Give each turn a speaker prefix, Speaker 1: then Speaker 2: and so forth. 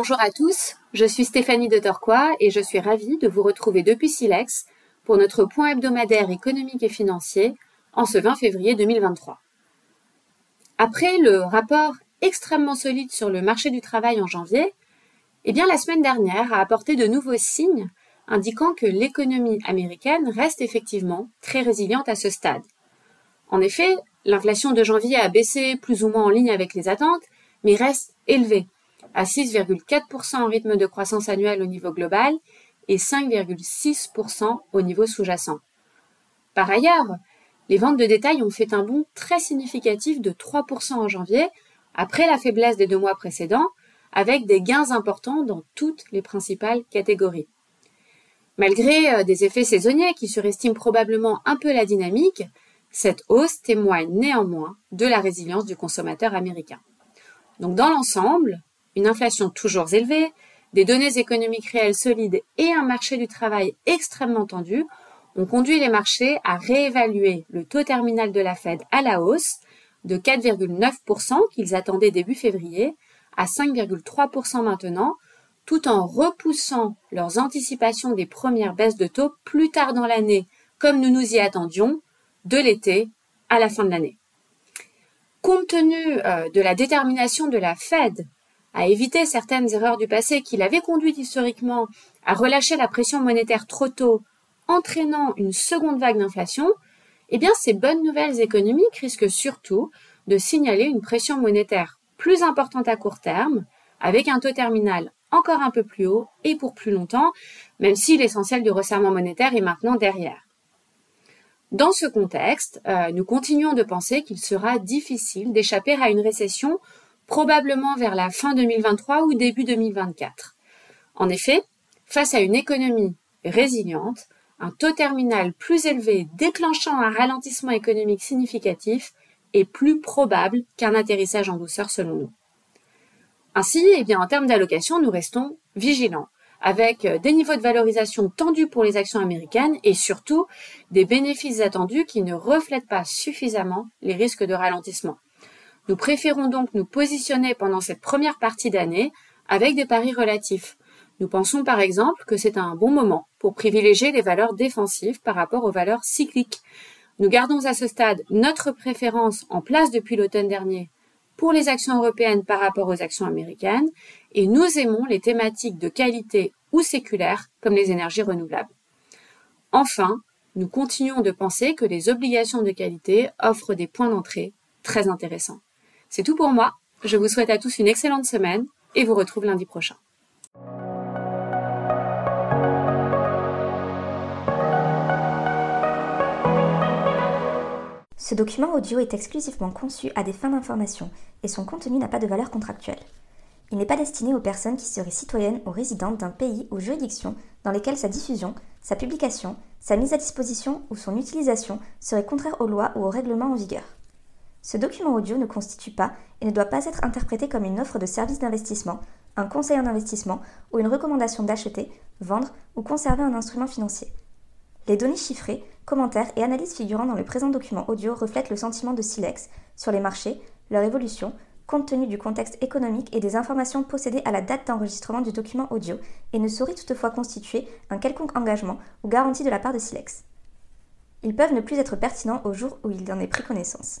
Speaker 1: Bonjour à tous, je suis Stéphanie de Torquois et je suis ravie de vous retrouver depuis Silex pour notre point hebdomadaire économique et financier en ce 20 février 2023. Après le rapport extrêmement solide sur le marché du travail en janvier, eh la semaine dernière a apporté de nouveaux signes indiquant que l'économie américaine reste effectivement très résiliente à ce stade. En effet, l'inflation de janvier a baissé plus ou moins en ligne avec les attentes, mais reste élevée, à 6,4% en rythme de croissance annuelle au niveau global et 5,6% au niveau sous-jacent. Par ailleurs, les ventes de détail ont fait un bond très significatif de 3% en janvier, après la faiblesse des deux mois précédents, avec des gains importants dans toutes les principales catégories. Malgré euh, des effets saisonniers qui surestiment probablement un peu la dynamique, cette hausse témoigne néanmoins de la résilience du consommateur américain. Donc dans l'ensemble, une inflation toujours élevée, des données économiques réelles solides et un marché du travail extrêmement tendu ont conduit les marchés à réévaluer le taux terminal de la Fed à la hausse de 4,9% qu'ils attendaient début février à 5,3% maintenant, tout en repoussant leurs anticipations des premières baisses de taux plus tard dans l'année, comme nous nous y attendions, de l'été à la fin de l'année. Compte tenu euh, de la détermination de la Fed à éviter certaines erreurs du passé qui l'avaient conduit historiquement à relâcher la pression monétaire trop tôt, entraînant une seconde vague d'inflation, eh bien ces bonnes nouvelles économiques risquent surtout de signaler une pression monétaire plus importante à court terme, avec un taux terminal encore un peu plus haut et pour plus longtemps, même si l'essentiel du resserrement monétaire est maintenant derrière. Dans ce contexte, euh, nous continuons de penser qu'il sera difficile d'échapper à une récession probablement vers la fin 2023 ou début 2024. En effet, face à une économie résiliente, un taux terminal plus élevé déclenchant un ralentissement économique significatif est plus probable qu'un atterrissage en douceur selon nous. Ainsi, eh en termes d'allocation, nous restons vigilants avec euh, des niveaux de valorisation tendus pour les actions américaines et surtout des bénéfices attendus qui ne reflètent pas suffisamment les risques de ralentissement. Nous préférons donc nous positionner pendant cette première partie d'année avec des paris relatifs. Nous pensons par exemple que c'est un bon moment pour privilégier les valeurs défensives par rapport aux valeurs cycliques. Nous gardons à ce stade notre préférence en place depuis l'automne dernier pour les actions européennes par rapport aux actions américaines, et nous aimons les thématiques de qualité ou séculaires comme les énergies renouvelables. Enfin, nous continuons de penser que les obligations de qualité offrent des points d'entrée très intéressants. C'est tout pour moi. Je vous souhaite à tous une excellente semaine et vous retrouve lundi prochain.
Speaker 2: Ce document audio est exclusivement conçu à des fins d'information et son contenu n'a pas de valeur contractuelle. Il n'est pas destiné aux personnes qui seraient citoyennes ou résidentes d'un pays ou juridiction dans lesquelles sa diffusion, sa publication, sa mise à disposition ou son utilisation seraient contraires aux lois ou aux règlements en vigueur. Ce document audio ne constitue pas et ne doit pas être interprété comme une offre de service d'investissement, un conseil en investissement ou une recommandation d'acheter, vendre ou conserver un instrument financier. Les données chiffrées, commentaires et analyses figurant dans le présent document audio reflètent le sentiment de Silex sur les marchés, leur évolution, compte tenu du contexte économique et des informations possédées à la date d'enregistrement du document audio et ne sauraient toutefois constituer un quelconque engagement ou garantie de la part de Silex. Ils peuvent ne plus être pertinents au jour où il en est pris connaissance.